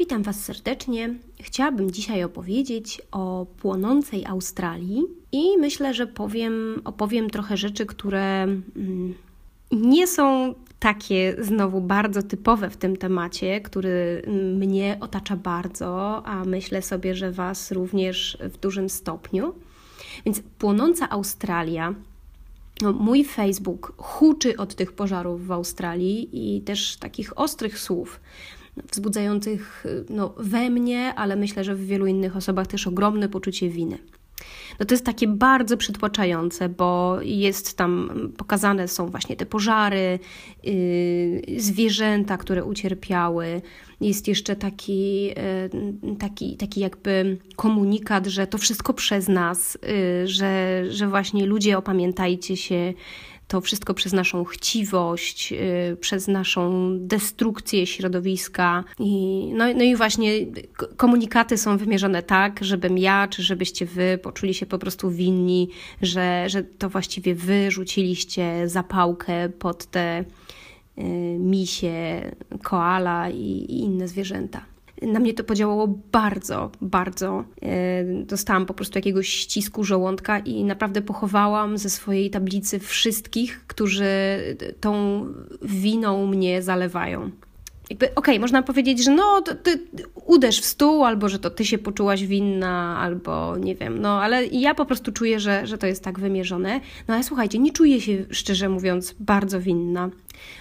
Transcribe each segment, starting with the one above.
Witam Was serdecznie. Chciałabym dzisiaj opowiedzieć o płonącej Australii i myślę, że powiem, opowiem trochę rzeczy, które mm, nie są takie znowu bardzo typowe w tym temacie, który mnie otacza bardzo, a myślę sobie, że Was również w dużym stopniu. Więc płonąca Australia no, mój Facebook huczy od tych pożarów w Australii i też takich ostrych słów wzbudzających no, we mnie, ale myślę, że w wielu innych osobach też ogromne poczucie winy. No to jest takie bardzo przytłaczające, bo jest tam pokazane są właśnie te pożary, yy, zwierzęta, które ucierpiały. Jest jeszcze taki, yy, taki, taki jakby komunikat, że to wszystko przez nas, yy, że, że właśnie ludzie opamiętajcie się, to wszystko przez naszą chciwość, y, przez naszą destrukcję środowiska. I, no, no i właśnie komunikaty są wymierzone tak, żebym ja, czy żebyście wy poczuli się po prostu winni, że, że to właściwie wy rzuciliście zapałkę pod te y, misie, koala i, i inne zwierzęta na mnie to podziałało bardzo, bardzo. E, dostałam po prostu jakiegoś ścisku żołądka i naprawdę pochowałam ze swojej tablicy wszystkich, którzy tą winą mnie zalewają jakby, okej, okay, można powiedzieć, że no, ty uderz w stół, albo że to ty się poczułaś winna, albo nie wiem, no, ale ja po prostu czuję, że, że to jest tak wymierzone. No ale słuchajcie, nie czuję się, szczerze mówiąc, bardzo winna,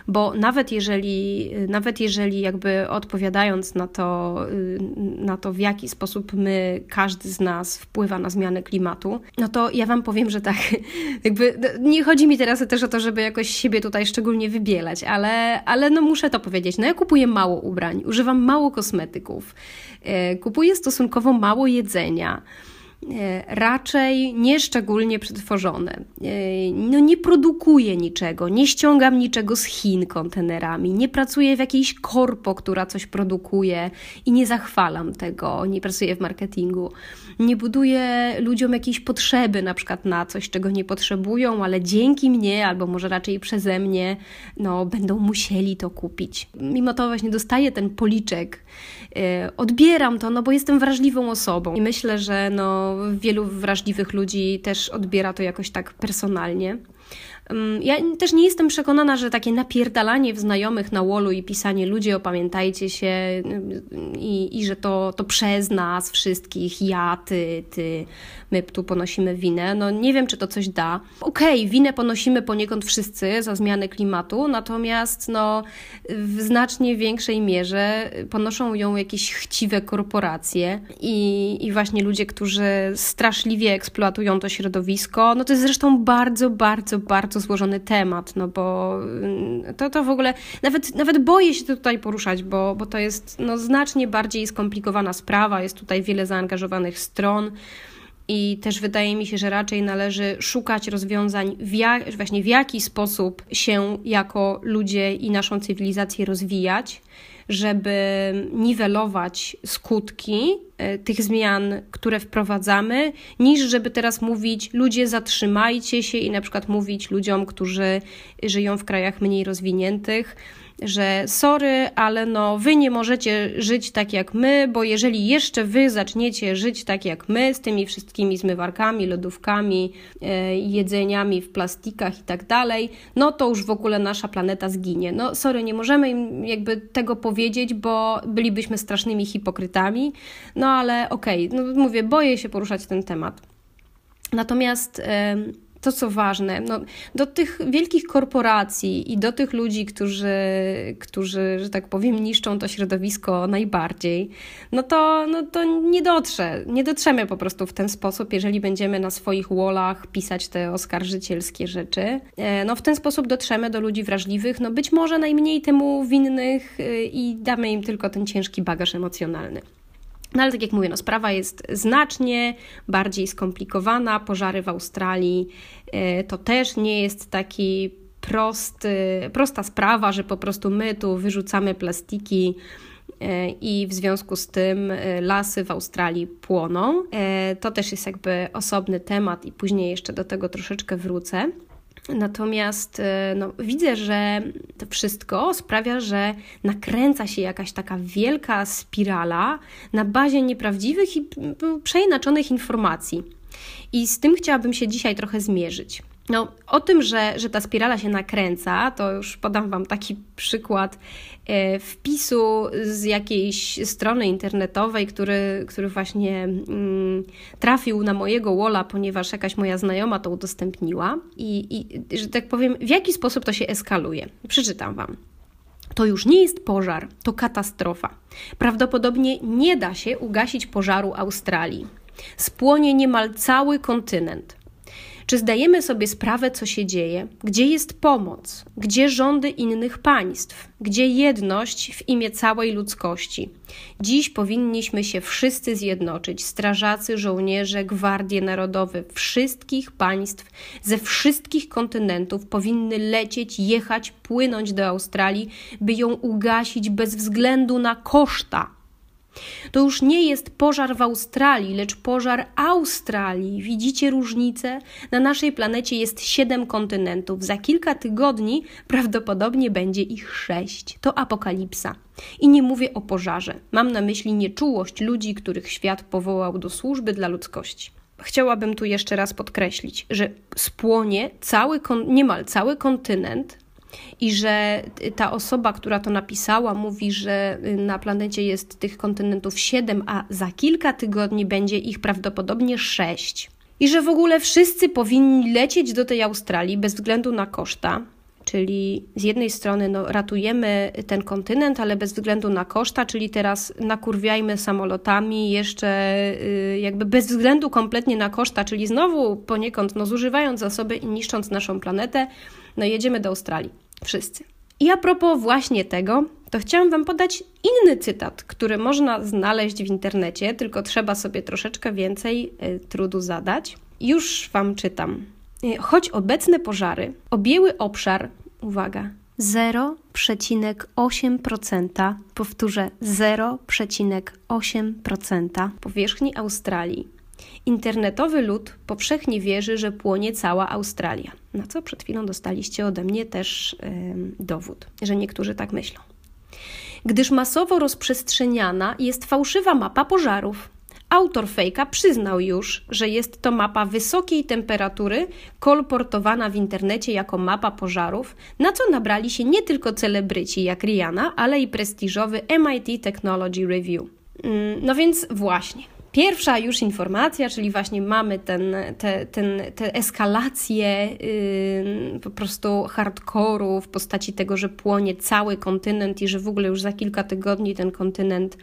bo nawet jeżeli, nawet jeżeli jakby odpowiadając na to, na to, w jaki sposób my, każdy z nas wpływa na zmianę klimatu, no to ja Wam powiem, że tak, jakby nie chodzi mi teraz też o to, żeby jakoś siebie tutaj szczególnie wybielać, ale, ale no muszę to powiedzieć, no ja kupuję mało ubrań, używam mało kosmetyków, e, kupuję stosunkowo mało jedzenia raczej nieszczególnie przetworzone. E, no nie produkuję niczego, nie ściągam niczego z Chin kontenerami, nie pracuję w jakiejś korpo, która coś produkuje i nie zachwalam tego, nie pracuję w marketingu. Nie buduję ludziom jakiejś potrzeby na przykład na coś, czego nie potrzebują, ale dzięki mnie, albo może raczej przeze mnie, no będą musieli to kupić. Mimo to właśnie dostaję ten policzek, yy, odbieram to, no bo jestem wrażliwą osobą i myślę, że no wielu wrażliwych ludzi też odbiera to jakoś tak personalnie. Ja też nie jestem przekonana, że takie napierdalanie w znajomych na wallu i pisanie ludzie opamiętajcie się i, i że to, to przez nas wszystkich, ja, ty, ty, my tu ponosimy winę. No nie wiem, czy to coś da. Okej, okay, winę ponosimy poniekąd wszyscy za zmiany klimatu, natomiast no, w znacznie większej mierze ponoszą ją jakieś chciwe korporacje i, i właśnie ludzie, którzy straszliwie eksploatują to środowisko. No to jest zresztą bardzo, bardzo, bardzo złożony temat, no bo mm, to, to w ogóle nawet, nawet boję się tutaj poruszać, bo, bo to jest no, znacznie bardziej skomplikowana sprawa, jest tutaj wiele zaangażowanych stron. I też wydaje mi się, że raczej należy szukać rozwiązań, w jak, właśnie w jaki sposób się jako ludzie i naszą cywilizację rozwijać, żeby niwelować skutki e, tych zmian, które wprowadzamy, niż żeby teraz mówić, ludzie zatrzymajcie się i na przykład mówić ludziom, którzy żyją w krajach mniej rozwiniętych, że sorry, ale no wy nie możecie żyć tak jak my, bo jeżeli jeszcze wy zaczniecie żyć tak jak my, z tymi wszystkimi zmywarkami, lodówkami, e, jedzeniami w plastikach i tak dalej, no to już w ogóle nasza planeta zginie. No sorry, nie możemy im jakby tego powiedzieć, bo bylibyśmy strasznymi hipokrytami, no ale okej, okay, no mówię, boję się poruszać ten temat. Natomiast to, co ważne, no, do tych wielkich korporacji i do tych ludzi, którzy, którzy, że tak powiem, niszczą to środowisko najbardziej, no to, no to nie dotrze. Nie dotrzemy po prostu w ten sposób, jeżeli będziemy na swoich wallach pisać te oskarżycielskie rzeczy. E, no w ten sposób dotrzemy do ludzi wrażliwych, no być może najmniej temu winnych e, i damy im tylko ten ciężki bagaż emocjonalny. No ale tak jak mówię, no, sprawa jest znacznie bardziej skomplikowana. Pożary w Australii e, to też nie jest taki prosty, prosta sprawa, że po prostu my tu wyrzucamy plastiki e, i w związku z tym e, lasy w Australii płoną. To też jest jakby osobny temat i później jeszcze do tego troszeczkę wrócę. Natomiast e, no, widzę, że to wszystko sprawia, że nakręca się jakaś taka wielka spirala na bazie nieprawdziwych i przeinaczonych informacji. I z tym chciałabym się dzisiaj trochę zmierzyć. No, o tym, że, że ta spirala się nakręca, to już podam Wam taki przykład e, wpisu z jakiejś strony internetowej, który, który właśnie mm, trafił na mojego walla, ponieważ jakaś moja znajoma to udostępniła. I, I, że tak powiem, w jaki sposób to się eskaluje. Przeczytam Wam. To już nie jest pożar, to katastrofa. Prawdopodobnie nie da się ugasić pożaru Australii. Spłonie niemal cały kontynent. Czy zdajemy sobie sprawę, co się dzieje? Gdzie jest pomoc? Gdzie rządy innych państw? Gdzie jedność w imię całej ludzkości? Dziś powinniśmy się wszyscy zjednoczyć strażacy, żołnierze, gwardie narodowe wszystkich państw, ze wszystkich kontynentów powinny lecieć, jechać, płynąć do Australii, by ją ugasić bez względu na koszta to już nie jest pożar w Australii, lecz pożar Australii. Widzicie różnicę? Na naszej planecie jest siedem kontynentów. Za kilka tygodni prawdopodobnie będzie ich sześć. To apokalipsa. I nie mówię o pożarze. Mam na myśli nieczułość ludzi, których świat powołał do służby dla ludzkości. Chciałabym tu jeszcze raz podkreślić, że spłonie cały, niemal cały kontynent i że ta osoba, która to napisała, mówi, że na planecie jest tych kontynentów siedem, a za kilka tygodni będzie ich prawdopodobnie sześć. I że w ogóle wszyscy powinni lecieć do tej Australii bez względu na koszta, Czyli z jednej strony no, ratujemy ten kontynent, ale bez względu na koszta, czyli teraz nakurwiajmy samolotami, jeszcze y, jakby bez względu kompletnie na koszta, czyli znowu poniekąd no, zużywając zasoby i niszcząc naszą planetę, no jedziemy do Australii. Wszyscy. I a propos właśnie tego, to chciałam Wam podać inny cytat, który można znaleźć w internecie, tylko trzeba sobie troszeczkę więcej y, trudu zadać. Już Wam czytam. Y, choć obecne pożary objęły obszar, uwaga, 0,8%, powtórzę 0,8% powierzchni Australii. Internetowy lud powszechnie wierzy, że płonie cała Australia. Na co przed chwilą dostaliście ode mnie też yy, dowód, że niektórzy tak myślą. Gdyż masowo rozprzestrzeniana jest fałszywa mapa pożarów Autor fejka przyznał już, że jest to mapa wysokiej temperatury, kolportowana w internecie jako mapa pożarów, na co nabrali się nie tylko celebryci jak Rihanna, ale i prestiżowy MIT Technology Review. Mm, no więc właśnie. Pierwsza już informacja, czyli właśnie mamy ten, te, ten, te eskalacje yy, po prostu hardkoru w postaci tego, że płonie cały kontynent i że w ogóle już za kilka tygodni ten kontynent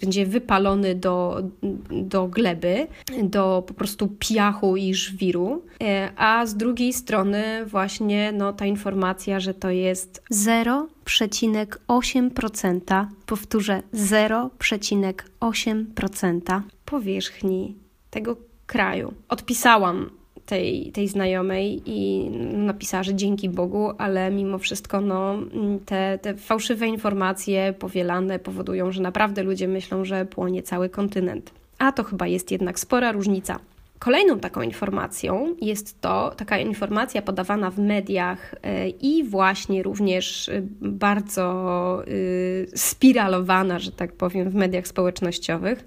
będzie wypalony do, do gleby, do po prostu piachu i żwiru, y, a z drugiej strony właśnie no, ta informacja, że to jest 0,8%, powtórzę 0,8% powierzchni tego kraju. Odpisałam tej, tej znajomej i napisała, że dzięki Bogu, ale mimo wszystko no, te, te fałszywe informacje powielane powodują, że naprawdę ludzie myślą, że płonie cały kontynent. A to chyba jest jednak spora różnica. Kolejną taką informacją jest to taka informacja podawana w mediach e, i właśnie również e, bardzo e, spiralowana, że tak powiem, w mediach społecznościowych.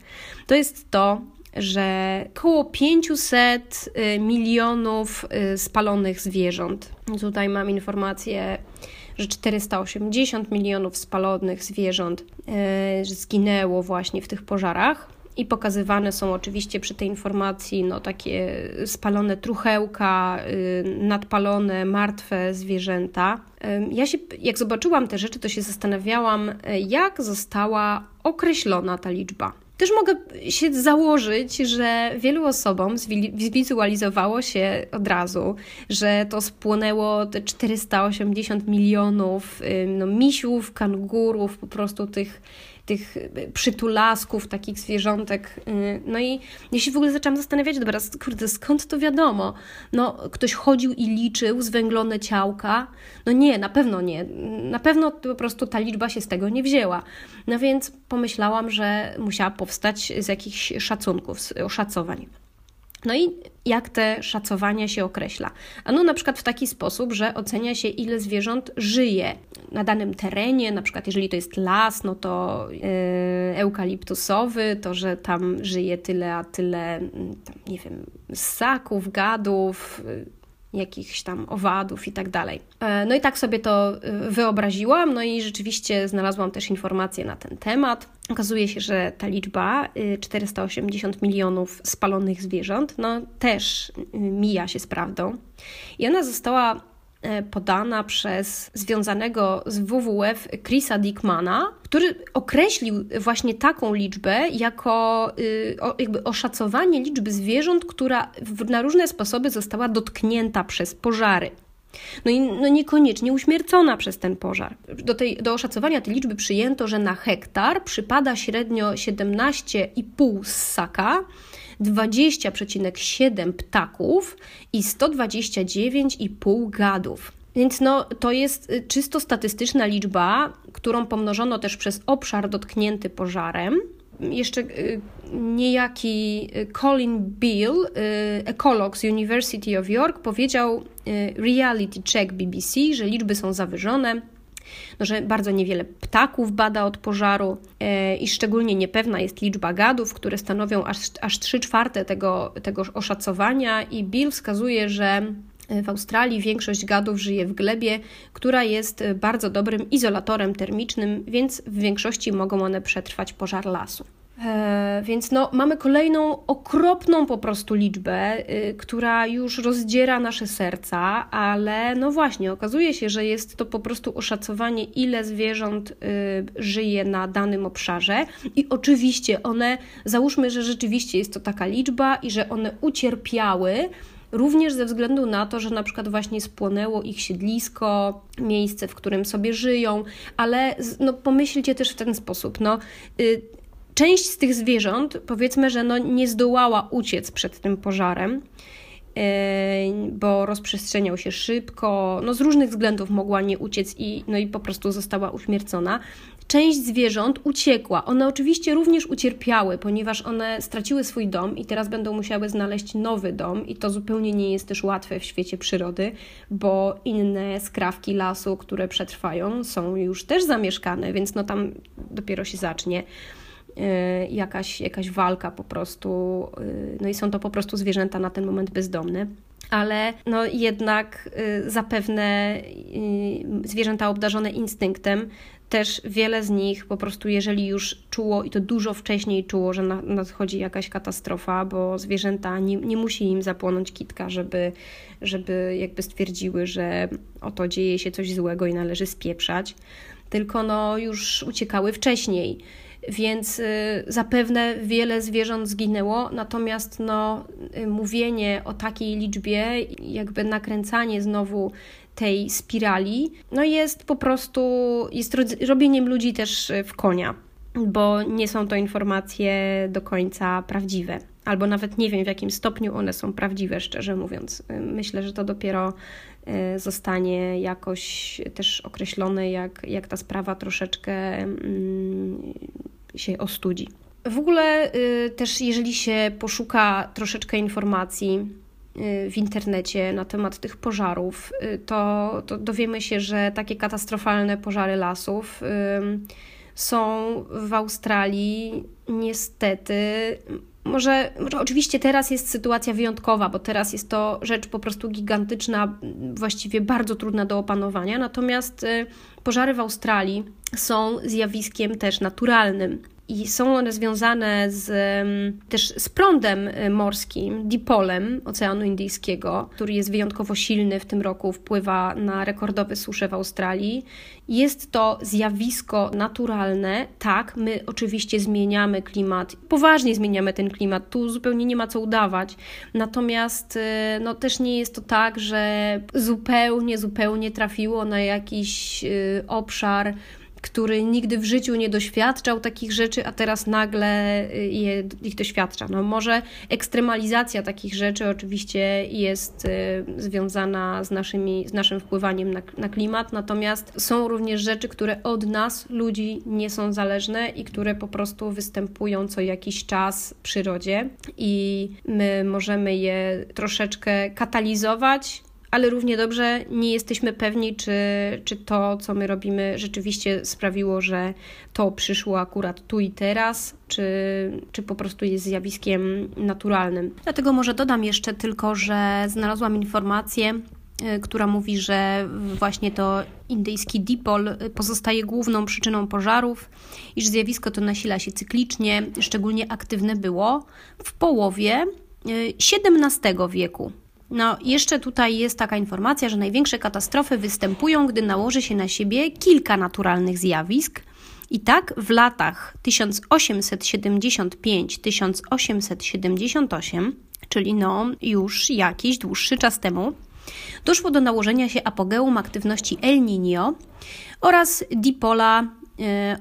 To jest to, że około 500 y, milionów y, spalonych zwierząt. Tutaj mam informację, że 480 milionów spalonych zwierząt y, zginęło właśnie w tych pożarach. I pokazywane są oczywiście przy tej informacji no, takie spalone truchełka, nadpalone, martwe zwierzęta. Ja się, jak zobaczyłam te rzeczy, to się zastanawiałam, jak została określona ta liczba. Też mogę się założyć, że wielu osobom zwizualizowało się od razu, że to spłonęło te 480 milionów no, misiów, kangurów, po prostu tych tych przytulasków, takich zwierzątek. Y, no i ja się w ogóle zaczęłam zastanawiać, dobra, kurde, skąd to wiadomo? No, ktoś chodził i liczył zwęglone ciałka? No nie, na pewno nie. Na pewno po prostu ta liczba się z tego nie wzięła. No więc pomyślałam, że musiała powstać z jakichś szacunków, z oszacowań. No i jak te szacowania się określa? Ano na przykład w taki sposób, że ocenia się, ile zwierząt żyje na danym terenie, na przykład jeżeli to jest las, no to yy, eukaliptusowy, to że tam żyje tyle, a tyle, mm, tam, nie wiem, ssaków, gadów, yy, jakichś tam owadów i tak dalej. E, no i tak sobie to y, wyobraziłam, no i rzeczywiście znalazłam też informacje na ten temat. Okazuje się, że ta liczba 480 y, milionów spalonych zwierząt, no też mija się z prawdą. I ona została E, podana przez związanego z WWF Chrisa Dickmana, który określił właśnie taką liczbę jako y, jakby oszacowanie liczby zwierząt, która na różne sposoby została dotknięta przez pożary. No i no niekoniecznie uśmiercona przez ten pożar. Do, tej, do oszacowania tej liczby przyjęto, że na hektar przypada średnio 17,5 ssaka, 20,7 ptaków i 129,5 gadów. Więc no, to jest y, czysto statystyczna liczba, którą pomnożono też przez obszar dotknięty pożarem. Jeszcze y, niejaki y, Colin Beale, ekolog z University of York, powiedział Reality Check BBC, że liczby są zawyżone, no, że bardzo niewiele ptaków bada od pożaru e, i szczególnie niepewna jest liczba gadów, które stanowią aż, aż 3 czwarte tego, tego oszacowania i Bill wskazuje, że w Australii większość gadów żyje w glebie, która jest bardzo dobrym izolatorem termicznym, więc w większości mogą one przetrwać pożar lasu. E, więc no, mamy kolejną okropną po prostu liczbę, y, która już rozdziera nasze serca, ale no właśnie, okazuje się, że jest to po prostu oszacowanie, ile zwierząt y, żyje na danym obszarze, i oczywiście one, załóżmy, że rzeczywiście jest to taka liczba i że one ucierpiały. Również ze względu na to, że na przykład właśnie spłonęło ich siedlisko, miejsce, w którym sobie żyją, ale no, pomyślcie też w ten sposób. No, y, Część z tych zwierząt, powiedzmy, że no nie zdołała uciec przed tym pożarem, e, bo rozprzestrzeniał się szybko, no z różnych względów mogła nie uciec i, no i po prostu została uśmiercona. Część zwierząt uciekła. One oczywiście również ucierpiały, ponieważ one straciły swój dom i teraz będą musiały znaleźć nowy dom, i to zupełnie nie jest też łatwe w świecie przyrody, bo inne skrawki lasu, które przetrwają, są już też zamieszkane, więc no tam dopiero się zacznie. Y, jakaś, jakaś walka po prostu, y, no i są to po prostu zwierzęta na ten moment bezdomne. Ale no jednak y, zapewne zwierzęta obdarzone instynktem też wiele z nich po prostu, jeżeli już czuło i to dużo wcześniej czuło, że nadchodzi jakaś katastrofa, bo zwierzęta nie, nie musi im zapłonąć kitka, żeby, żeby jakby stwierdziły, że oto dzieje się coś złego i należy spieprzać, tylko no już uciekały wcześniej. Więc y, zapewne wiele zwierząt zginęło, natomiast no, y, mówienie o takiej liczbie, jakby nakręcanie znowu tej spirali, no jest po prostu, jest robieniem ludzi też y, w konia, bo nie są to informacje do końca prawdziwe. Albo nawet nie wiem, w jakim stopniu one są prawdziwe, szczerze mówiąc. Myślę, że to dopiero zostanie jakoś też określone, jak, jak ta sprawa troszeczkę mm, się ostudzi. W ogóle y, też, jeżeli się poszuka troszeczkę informacji y, w internecie na temat tych pożarów, y, to, to dowiemy się, że takie katastrofalne pożary lasów są w Australii niestety. Może, może oczywiście teraz jest sytuacja wyjątkowa, bo teraz jest to rzecz po prostu gigantyczna, właściwie bardzo trudna do opanowania. Natomiast pożary w Australii są zjawiskiem też naturalnym i są one związane z, też z prądem y, morskim, dipolem Oceanu Indyjskiego, który jest wyjątkowo silny w tym roku, wpływa na rekordowe susze w Australii. Jest to zjawisko naturalne. Tak, my oczywiście zmieniamy klimat, poważnie zmieniamy ten klimat, tu zupełnie nie ma co udawać. Natomiast y, no, też nie jest to tak, że zupełnie, zupełnie trafiło na jakiś y, obszar, który nigdy w życiu nie doświadczał takich rzeczy, a teraz nagle y, je, ich doświadcza. No może ekstremalizacja takich rzeczy oczywiście jest y, związana z, naszymi, z naszym wpływaniem na, na klimat, natomiast są również rzeczy, które od nas, ludzi, nie są zależne i które po prostu występują co jakiś czas w przyrodzie i my możemy je troszeczkę katalizować, ale równie dobrze nie jesteśmy pewni, czy, czy to, co my robimy, rzeczywiście sprawiło, że to przyszło akurat tu i teraz, czy, czy po prostu jest zjawiskiem naturalnym. Dlatego może dodam jeszcze tylko, że znalazłam informację, y, która mówi, że właśnie to indyjski dipol pozostaje główną przyczyną pożarów, iż zjawisko to nasila się cyklicznie, szczególnie aktywne było w połowie XVII y, wieku. No, jeszcze tutaj jest taka informacja, że największe katastrofy występują, gdy nałoży się na siebie kilka naturalnych zjawisk. I tak w latach 1875-1878, czyli no już jakiś dłuższy czas temu, doszło do nałożenia się apogeum aktywności El Niño oraz dipola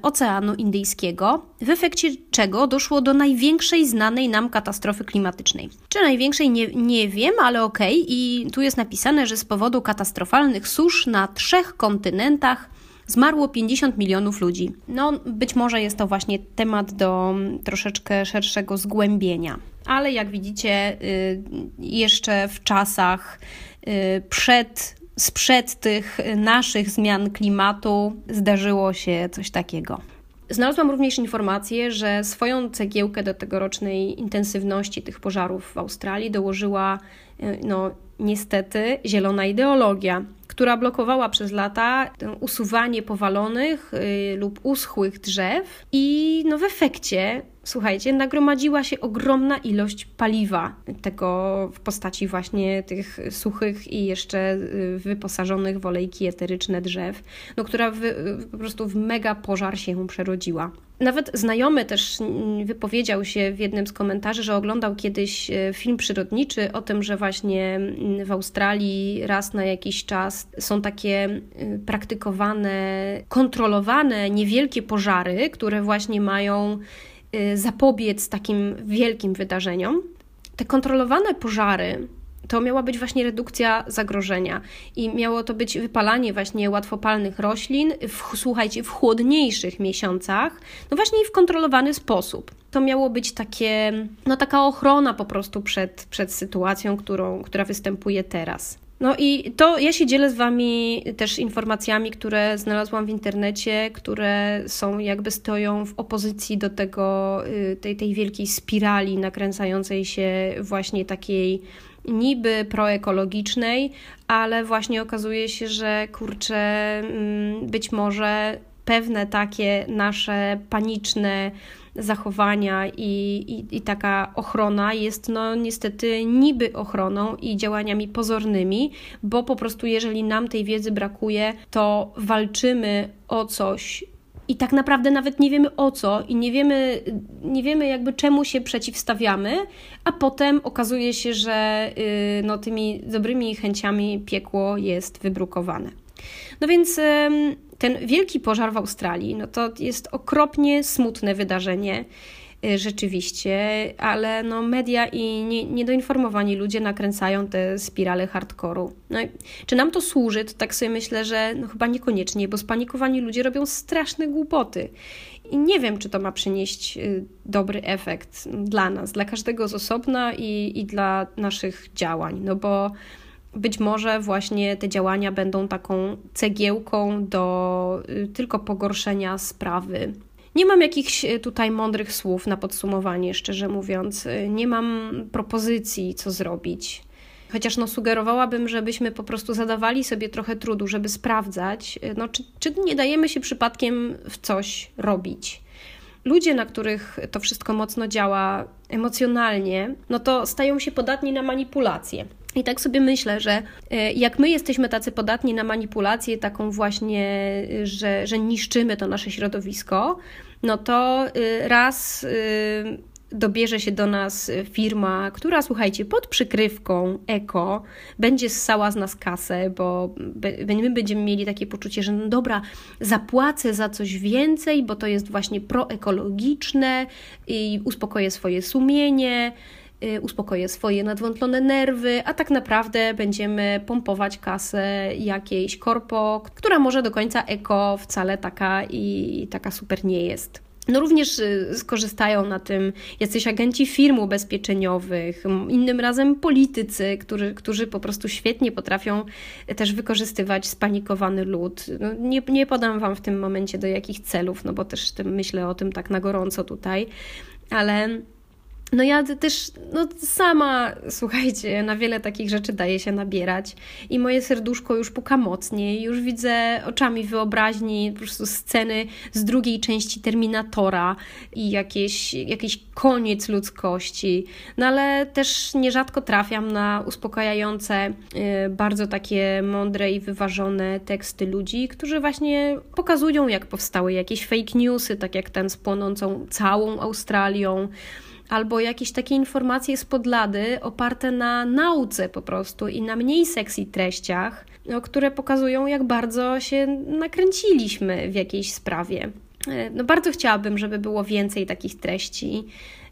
Oceanu Indyjskiego, w efekcie czego doszło do największej znanej nam katastrofy klimatycznej. Czy największej nie, nie wiem, ale okej. Okay. I tu jest napisane, że z powodu katastrofalnych susz na trzech kontynentach zmarło 50 milionów ludzi. No, być może jest to właśnie temat do troszeczkę szerszego zgłębienia. Ale jak widzicie, y, jeszcze w czasach y, przed sprzed tych naszych zmian klimatu zdarzyło się coś takiego. Znalazłam również informację, że swoją cegiełkę do tegorocznej intensywności tych pożarów w Australii dołożyła, e, no niestety, zielona ideologia, która blokowała przez lata usuwanie powalonych y, lub uschłych drzew i no w efekcie słuchajcie, nagromadziła się ogromna ilość paliwa, tego w postaci właśnie tych suchych i jeszcze y, wyposażonych w olejki eteryczne drzew, no, która w, po prostu w mega pożar się przerodziła. Nawet znajomy też wypowiedział się w jednym z komentarzy, że oglądał kiedyś y, film przyrodniczy o tym, że właśnie mm, w Australii raz na jakiś czas są takie y, praktykowane, kontrolowane niewielkie pożary, które właśnie mają Y, zapobiec takim wielkim wydarzeniom. Te kontrolowane pożary to miała być właśnie redukcja zagrożenia i miało to być wypalanie właśnie łatwopalnych roślin, w, słuchajcie, w chłodniejszych miesiącach, no właśnie w kontrolowany sposób. To miało być takie, no taka ochrona po prostu przed, przed sytuacją, którą, która występuje teraz. No i to ja się dzielę z Wami też informacjami, które znalazłam w internecie, które są jakby stoją w opozycji do tego, y, tej, tej wielkiej spirali nakręcającej się właśnie takiej niby proekologicznej, ale właśnie okazuje się, że kurczę, mm, być może pewne takie nasze paniczne zachowania i, i, i, taka ochrona jest no niestety niby ochroną i działaniami pozornymi, bo po prostu jeżeli nam tej wiedzy brakuje, to walczymy o coś i tak naprawdę nawet nie wiemy o co i nie wiemy, nie wiemy jakby czemu się przeciwstawiamy, a potem okazuje się, że yy, no, tymi dobrymi chęciami piekło jest wybrukowane. No więc ten wielki pożar w Australii, no to jest okropnie smutne wydarzenie y, rzeczywiście, ale no media i nie, niedoinformowani ludzie nakręcają te spirale hardkoru. No czy nam to służy? To tak sobie myślę, że no chyba niekoniecznie, bo spanikowani ludzie robią straszne głupoty. I nie wiem, czy to ma przynieść y, dobry efekt dla nas, dla każdego z osobna i, i dla naszych działań, no bo być może właśnie te działania będą taką cegiełką do y, tylko pogorszenia sprawy. Nie mam jakichś y, tutaj mądrych słów na podsumowanie, szczerze mówiąc. Y, nie mam propozycji, co zrobić. Chociaż no, sugerowałabym, żebyśmy po prostu zadawali sobie trochę trudu, żeby sprawdzać, no, czy, czy nie dajemy się przypadkiem w coś robić. Ludzie, na których to wszystko mocno działa emocjonalnie, no to stają się podatni na manipulacje. I tak sobie myślę, że e, jak my jesteśmy tacy podatni na manipulację, taką właśnie, że, że niszczymy to nasze środowisko, no to e, raz e, dobierze się do nas firma, która, słuchajcie, pod przykrywką eko będzie ssała z nas kasę, bo my będziemy mieli takie poczucie, że no dobra, zapłacę za coś więcej, bo to jest właśnie proekologiczne i uspokoję swoje sumienie, uspokoję swoje nadwątlone nerwy, a tak naprawdę będziemy pompować kasę jakiejś korpo, która może do końca eko wcale taka i taka super nie jest. No również y, skorzystają na tym jacyś agenci firm ubezpieczeniowych, innym razem politycy, którzy, którzy po prostu świetnie potrafią też wykorzystywać spanikowany lud. No nie, nie podam Wam w tym momencie do jakich celów, no bo też myślę o tym tak na gorąco tutaj, ale no ja też no sama, słuchajcie, na wiele takich rzeczy daje się nabierać i moje serduszko już puka mocniej, już widzę oczami wyobraźni po prostu sceny z drugiej części Terminatora i jakieś, jakiś koniec ludzkości, no ale też nierzadko trafiam na uspokajające, y, bardzo takie mądre i wyważone teksty ludzi, którzy właśnie pokazują jak powstały jakieś fake newsy, tak jak ten z płonącą całą Australią, albo jakieś takie informacje z podlady oparte na nauce po prostu i na mniej sexy treściach, no, które pokazują, jak bardzo się nakręciliśmy w jakiejś sprawie. E, no, bardzo chciałabym, żeby było więcej takich treści.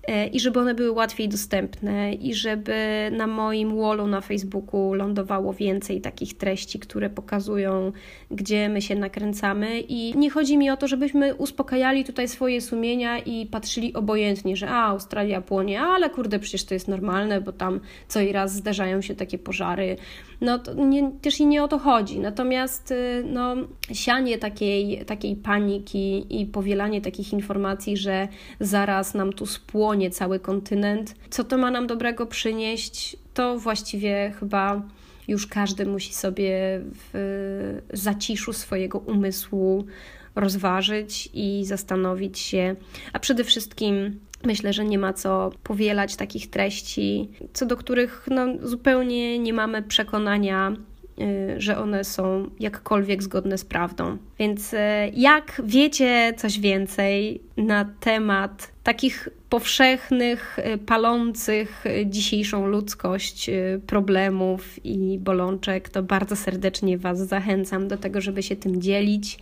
E, i żeby one były łatwiej dostępne i żeby na moim wallu na Facebooku lądowało więcej takich treści, które pokazują, gdzie my się nakręcamy i nie chodzi mi o to, żebyśmy uspokajali tutaj swoje sumienia i patrzyli obojętnie, że a, Australia płonie, ale kurde, przecież to jest normalne, bo tam co i raz zdarzają się takie pożary. No to nie, też i nie o to chodzi. Natomiast y, no, sianie takiej, takiej paniki i powielanie takich informacji, że zaraz nam tu spłonie płonie cały kontynent. Co to ma nam dobrego przynieść, to właściwie chyba już każdy musi sobie w zaciszu swojego umysłu rozważyć i zastanowić się, a przede wszystkim myślę, że nie ma co powielać takich treści, co do których no, zupełnie nie mamy przekonania, y, że one są jakkolwiek zgodne z prawdą. Więc y, jak wiecie coś więcej na temat takich powszechnych, y, palących dzisiejszą ludzkość problemów i bolączek, to bardzo serdecznie Was zachęcam do tego, żeby się tym dzielić,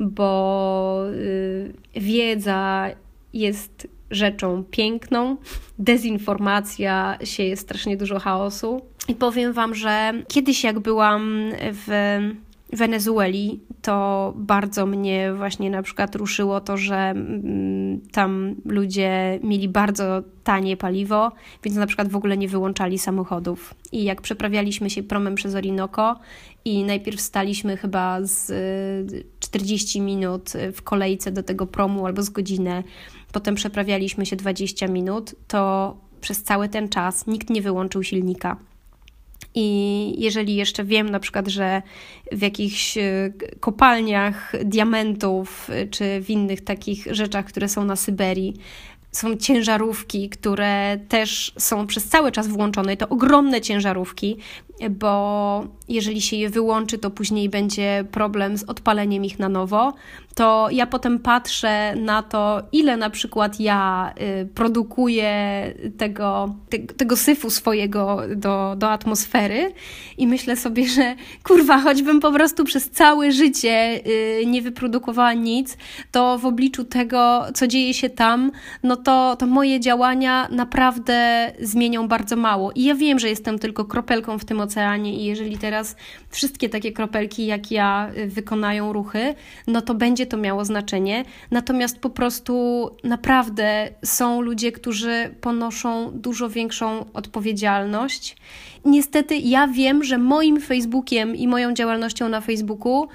bo wiedza jest rzeczą piękną, dezinformacja sieje strasznie dużo chaosu. I powiem Wam, że kiedyś, jak byłam w Wenezueli, to bardzo mnie właśnie na przykład ruszyło to, że mm, tam ludzie mieli bardzo tanie paliwo, więc na przykład w ogóle nie wyłączali samochodów. I jak przeprawialiśmy się promem przez Orinoco i najpierw staliśmy chyba z 40 y, minut w kolejce do tego promu albo z godzinę, potem przeprawialiśmy się 20 minut, to przez cały ten czas nikt nie wyłączył silnika. I jeżeli jeszcze wiem na przykład, że w jakichś e, kopalniach diamentów e, czy w innych takich rzeczach, które są na Syberii, są ciężarówki, które też są przez cały czas włączone, to ogromne ciężarówki, bo jeżeli się je wyłączy, to później będzie problem z odpaleniem ich na nowo. To ja potem patrzę na to, ile na przykład ja y, produkuję tego, te, tego syfu swojego do, do atmosfery i myślę sobie, że kurwa, choćbym po prostu przez całe życie y, nie wyprodukowała nic, to w obliczu tego, co dzieje się tam, no to, to moje działania naprawdę zmienią bardzo mało. I ja wiem, że jestem tylko kropelką w tym oceanie i jeżeli teraz wszystkie takie kropelki jak ja y, wykonają ruchy, no to będzie to miało znaczenie. Natomiast po prostu naprawdę są ludzie, którzy ponoszą dużo większą odpowiedzialność. Niestety ja wiem, że moim Facebookiem i moją działalnością na Facebooku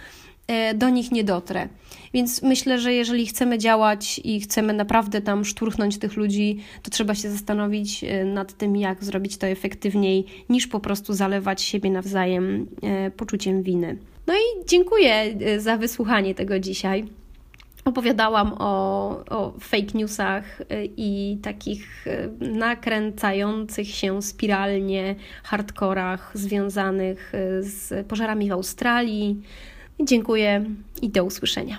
do nich nie dotrę. Więc myślę, że jeżeli chcemy działać i chcemy naprawdę tam szturchnąć tych ludzi, to trzeba się zastanowić e, nad tym, jak zrobić to efektywniej, niż po prostu zalewać siebie nawzajem e, poczuciem winy. No i dziękuję e, za wysłuchanie tego dzisiaj. Opowiadałam o, o fake newsach i takich nakręcających się spiralnie hardkorach związanych z pożarami w Australii. Dziękuję i do usłyszenia.